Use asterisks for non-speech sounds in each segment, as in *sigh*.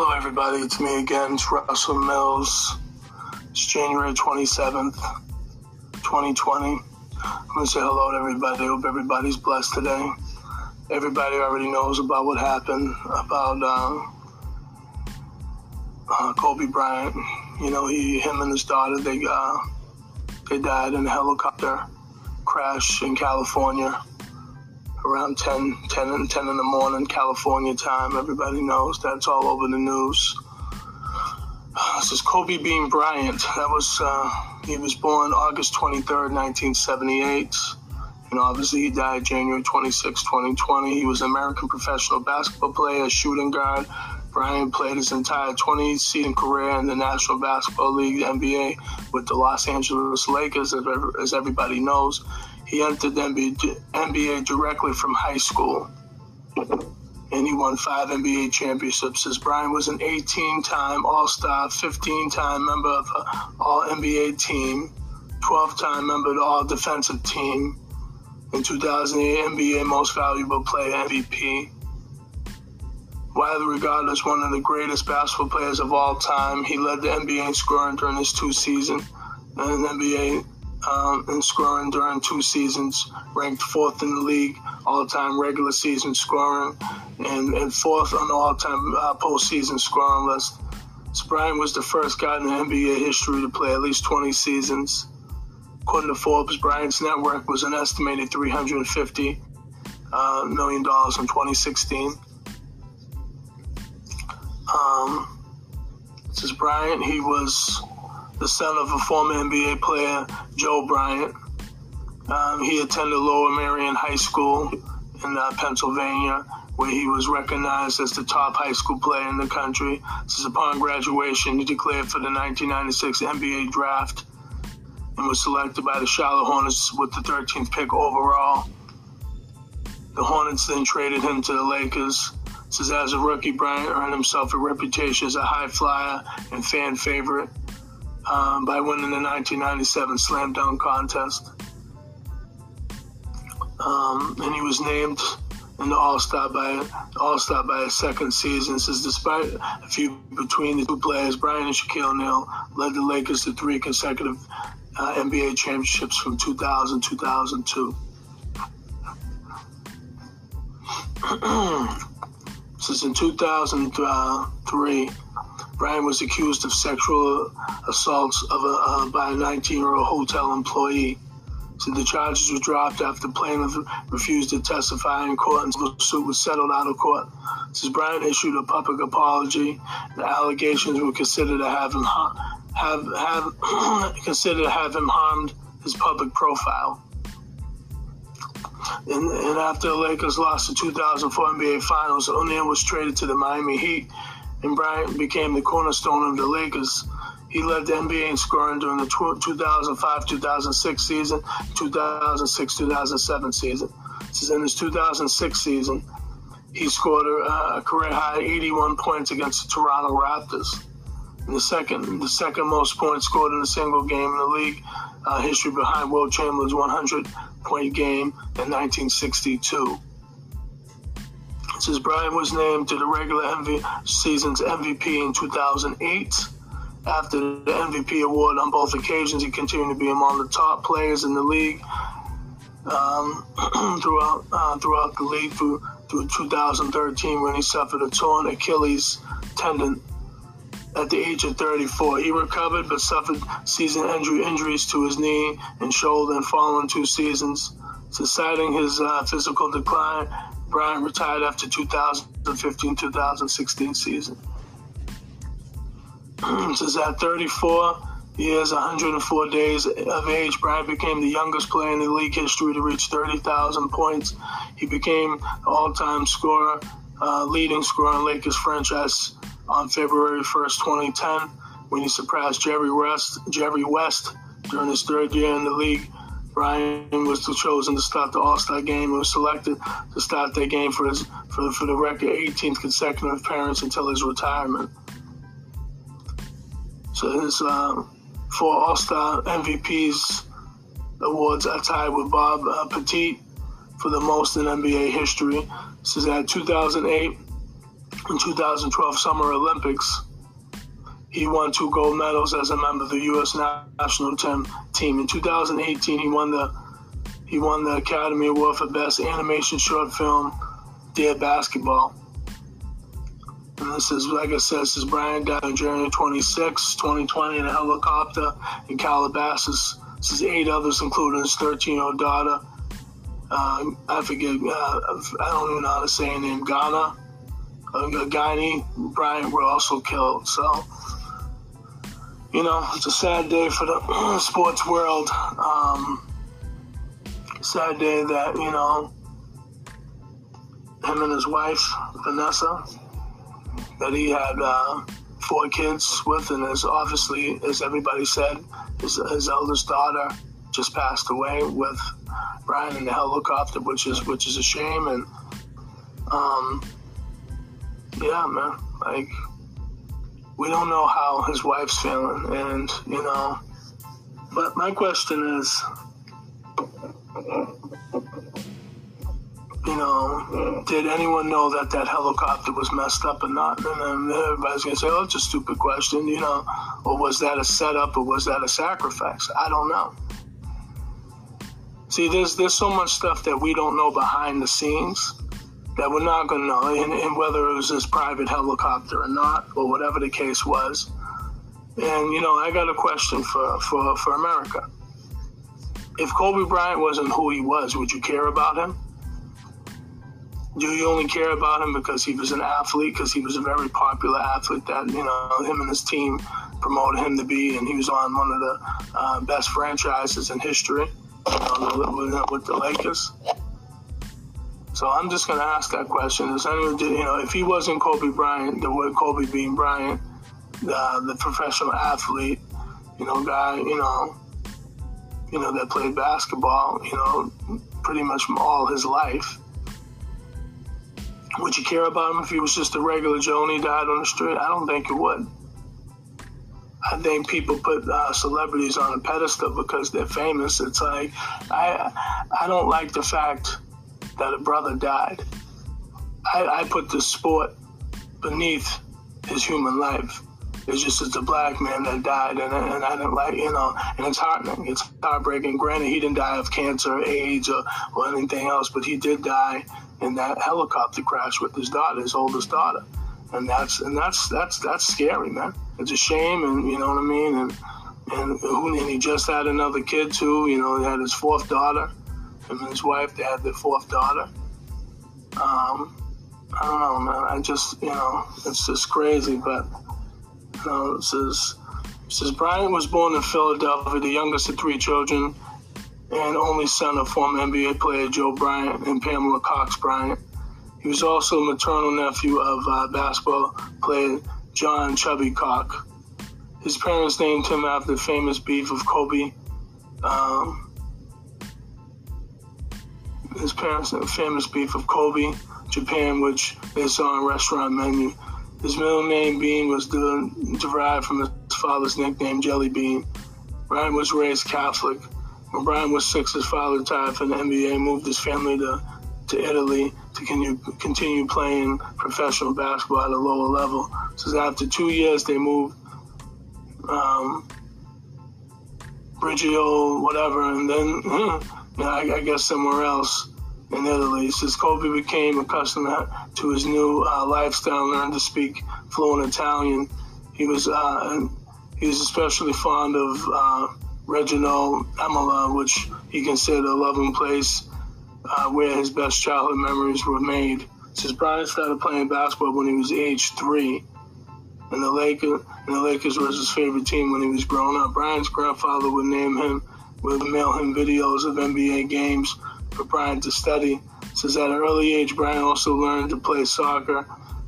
Hello, everybody. It's me again. It's Russell Mills. It's January 27th, 2020. I'm going to say hello to everybody. Hope everybody's blessed today. Everybody already knows about what happened about uh, uh, Kobe Bryant. You know, he, him and his daughter, they, uh, they died in a helicopter crash in California around 10, 10, and 10 in the morning, California time. Everybody knows that's all over the news. *sighs* This is Kobe Bean Bryant. That was uh, he was born August 23rd, 1978. And obviously he died January 26, 2020. He was an American professional basketball player, shooting guard. Bryant played his entire 20-season career in the National Basketball League, NBA, with the Los Angeles Lakers, as everybody knows. He entered the NBA directly from high school, and he won five NBA championships. As Bryant was an 18-time All-Star, 15-time uh, member of the All-NBA team, 12-time member of the All-Defensive team, in 2008 NBA Most Valuable Player MVP. Widely regarded as one of the greatest basketball players of all time, he led the NBA in scoring during his two seasons and the NBA um, in scoring during two seasons, ranked fourth in the league all-time regular season scoring, and, and fourth on the all-time uh, postseason scoring list. Bryant was the first guy in the NBA history to play at least 20 seasons. According to Forbes, Bryant's net worth was an estimated 350 uh, million in 2016. Um, this is Bryant. He was the son of a former NBA player, Joe Bryant. Um, he attended Lower Merion High School in uh, Pennsylvania, where he was recognized as the top high school player in the country. Is upon graduation, he declared for the 1996 NBA draft and was selected by the Charlotte Hornets with the 13th pick overall. The Hornets then traded him to the Lakers. Says as a rookie, Bryant earned himself a reputation as a high flyer and fan favorite um, by winning the 1997 Slam Dunk Contest. Um, and he was named in the All Star by All Star by his second season. Says despite a few between the two players, Bryant and Shaquille O'Neal led the Lakers to three consecutive uh, NBA championships from 2000 2002. Since *clears throat* in 2003, Bryant was accused of sexual assaults of a, uh, by a 19-year-old hotel employee. So the charges were dropped after plaintiff refused to testify in court until the suit was settled out of court. Since Bryant issued a public apology, the allegations were considered to have him have have *clears throat* considered him harmed his public profile. And, and after the Lakers lost the 2004 NBA Finals, O'Neal was traded to the Miami Heat and Bryant became the cornerstone of the Lakers. He led the NBA in scoring during the 2005-2006 season, 2006-2007 season. In his 2006 season, he scored a, a career high 81 points against the Toronto Raptors. The second, the second most points scored in a single game in the league uh, history behind Wilt Chamberlain's 100-point game in 1962. Since Bryant was named to the regular MV season's MVP in 2008. After the MVP award on both occasions, he continued to be among the top players in the league um, *clears throat* throughout uh, throughout the league through through 2013 when he suffered a torn Achilles tendon at the age of 34. He recovered but suffered season injury injuries to his knee and shoulder in following two seasons. Citing his uh, physical decline, Bryant retired after 2015-2016 season. *clears throat* Since at 34 years, 104 days of age, Bryant became the youngest player in the league history to reach 30,000 points. He became all-time scorer, uh, leading scorer in Lakers franchise on February 1st, 2010, when he surpassed Jerry West, Jerry West during his third year in the league Bryant was chosen to start the All Star game and was selected to start that game for his for, for the record 18th consecutive appearance until his retirement. So his uh, four All Star MVPs awards are tied with Bob uh, Pettit for the most in NBA history. This is at 2008. and 2012 Summer Olympics, he won two gold medals as a member of the U.S. national team. In 2018, he won the he won the Academy Award for Best Animation Short Film, Dear Basketball. And this is, like I said, this is Brian died on January 26, 2020, in a helicopter in Calabasas. This is eight others, including his 13 year old daughter. Uh, I forget, uh, I don't even know how to say her name, Ghana. Uh, Guiney, Brian were also killed. So, you know, it's a sad day for the *clears throat* sports world. Um, sad day that, you know, him and his wife, Vanessa, that he had uh, four kids with, and as obviously, as everybody said, his, his eldest daughter just passed away with Brian in the helicopter, which is which is a shame. And um, yeah, man, like we don't know how his wife's feeling, and you know. But my question is, you know, did anyone know that that helicopter was messed up or not? And then everybody's gonna say, "Oh, it's a stupid question," you know, or was that a setup or was that a sacrifice? I don't know. See, there's there's so much stuff that we don't know behind the scenes that we're not going to know, and, and whether it was this private helicopter or not, or whatever the case was. And you know, I got a question for for for America. If Kobe Bryant wasn't who he was, would you care about him? Do you only care about him because he was an athlete, because he was a very popular athlete that, you know, him and his team promoted him to be, and he was on one of the uh, best franchises in history you know, with the Lakers? So I'm just going to ask that question. You know, if he wasn't Kobe Bryant, the way Kobe Bean Bryant, the, the professional athlete, you know, guy, you know, you know, that played basketball, you know, pretty much all his life. Would you care about him if he was just a regular Joe and he died on the street? I don't think you would. I think people put uh, celebrities on a pedestal because they're famous. It's like I I don't like the fact that a brother died. I, I put the sport beneath his human life. It's just it's a black man that died, and, and I didn't like you know, and it's heartening. It's heartbreaking. Granted, he didn't die of cancer, AIDS, or, or anything else, but he did die in that helicopter crash with his daughter, his oldest daughter and that's and that's that's that's scary, man. It's a shame, and you know what I mean. And and, and he just had another kid too. You know, he had his fourth daughter. And his wife, they had their fourth daughter. Um, I don't know, man. I just you know, it's just crazy. But you know, it says it says Bryant was born in Philadelphia, the youngest of three children, and only son of former NBA player Joe Bryant and Pamela Cox Bryant. He was also a maternal nephew of uh, basketball player John Chubby Cox. His parents named him after the famous beef of Kobe. Um, his parents, famous beef of Kobe, Japan, which they saw on restaurant menu. His middle name Bean was derived from his father's nickname Jelly Bean. Brian was raised Catholic. When Brian was six, his father retired from the NBA, moved his family to, to Italy to continue, continue playing professional basketball at a lower level. So after two years, they moved um, Brigio, whatever, and then *clears throat* I, I, guess somewhere else in Italy. Since Kobe became accustomed to his new uh, lifestyle, learned to speak fluent Italian. He was uh, he was especially fond of uh, Reggio Emilia, which he considered a loving place uh, where his best childhood memories were made. Since Brian started playing basketball when he was age three, and the Lakers, and the Lakers was his favorite team when he was growing up. Brian's grandfather would name him, would mail him videos of NBA games for Brian to study. Says at an early age, Brian also learned to play soccer.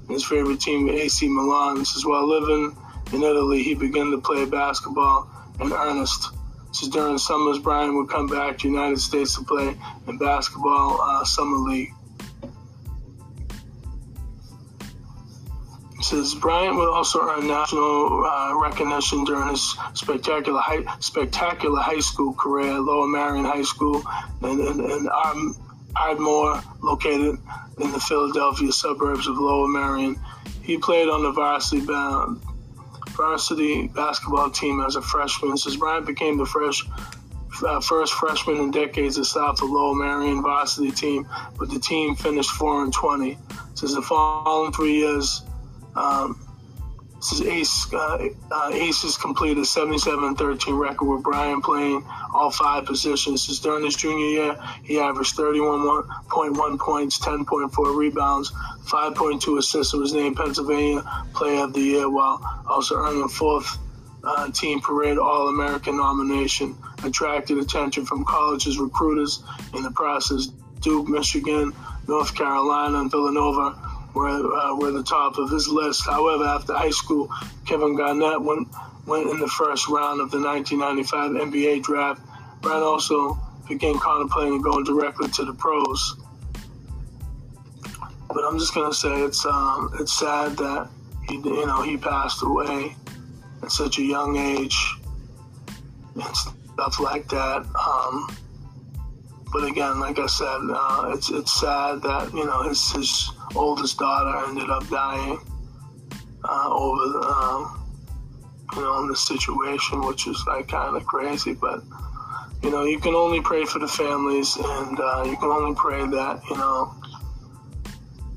His favorite team, AC Milan. Says while living in Italy, he began to play basketball in earnest. So during summers, Brian would come back to United States to play in basketball uh, summer league. Says Bryant would also earn national uh, recognition during his spectacular high, spectacular high school career at Lower Merion High School and in, in Ardmore, located in the Philadelphia suburbs of Lower Merion. he played on the varsity varsity basketball team as a freshman. Since Bryant became the fresh uh, first freshman in decades to stop the Lower Merion varsity team, but the team finished 4 and 20. Since the following three years, um, Ace. Uh, uh, Ace has completed a 77-13 record with Brian playing all five positions. Since during his junior year, he averaged 31.1 points, 10.4 rebounds, 5.2 assists, and was named Pennsylvania Player of the Year while also earning a fourth uh, team parade All-American nomination. Attracted attention from colleges recruiters in the process. Duke, Michigan, North Carolina, and Villanova were, uh, were the top of his list. However, after high school, Kevin Garnett went, went in the first round of the 1995 NBA draft. Brown also began contemplating going directly to the pros. But I'm just gonna say it's um, it's sad that he you know he passed away at such a young age and stuff like that. Um, but again, like I said, uh, it's it's sad that you know his his oldest daughter ended up dying uh, over uh, you know in this situation, which is like kind of crazy. But you know, you can only pray for the families, and uh, you can only pray that you know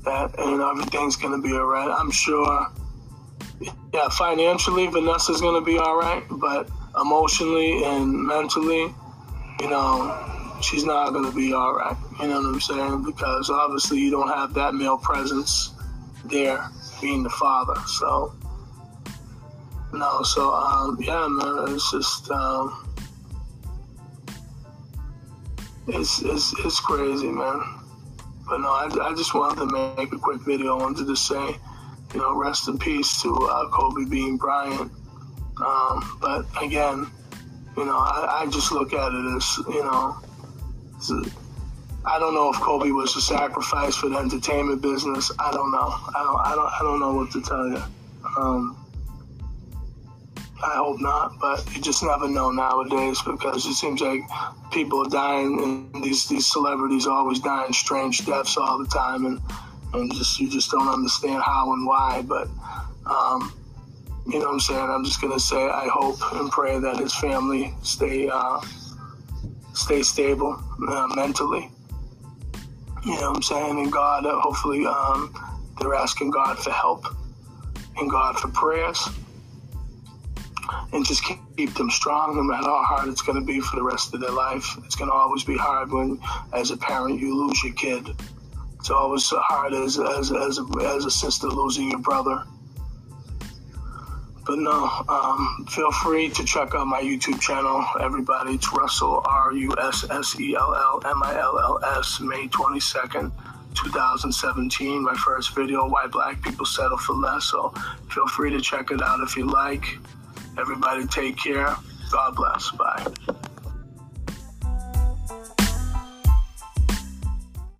that you know everything's gonna be alright. I'm sure. Yeah, financially, Vanessa's gonna be all right, but emotionally and mentally, you know, she's not going to be all right. You know what I'm saying? Because obviously you don't have that male presence there being the father. So, no, so, um, yeah, man, it's just, um, it's, it's, it's crazy, man. But no, I, I just wanted to make a quick video. I wanted to say, you know, rest in peace to uh, Kobe Bean Bryant. Um, but again, you know, I, I just look at it as, you know, I don't know if Kobe was a sacrifice for the entertainment business. I don't know. I don't. I don't. I don't know what to tell you. Um, I hope not, but you just never know nowadays because it seems like people are dying, and these these celebrities are always dying strange deaths all the time, and and just you just don't understand how and why. But um, you know what I'm saying? I'm just gonna say I hope and pray that his family stay. Uh, stay stable uh, mentally. You know what I'm saying? And God, uh, hopefully, um, they're asking God for help and God for prayers. And just keep them strong no matter how hard it's going to be for the rest of their life. It's going to always be hard when, as a parent, you lose your kid. It's always hard as, as, as, a, as a sister losing your brother. But no, um, feel free to check out my YouTube channel, everybody. It's Russell, R U S S E L L M I L L S, May 22nd, 2017. My first video, Why Black People Settle for Less. So feel free to check it out if you like. Everybody take care. God bless. Bye.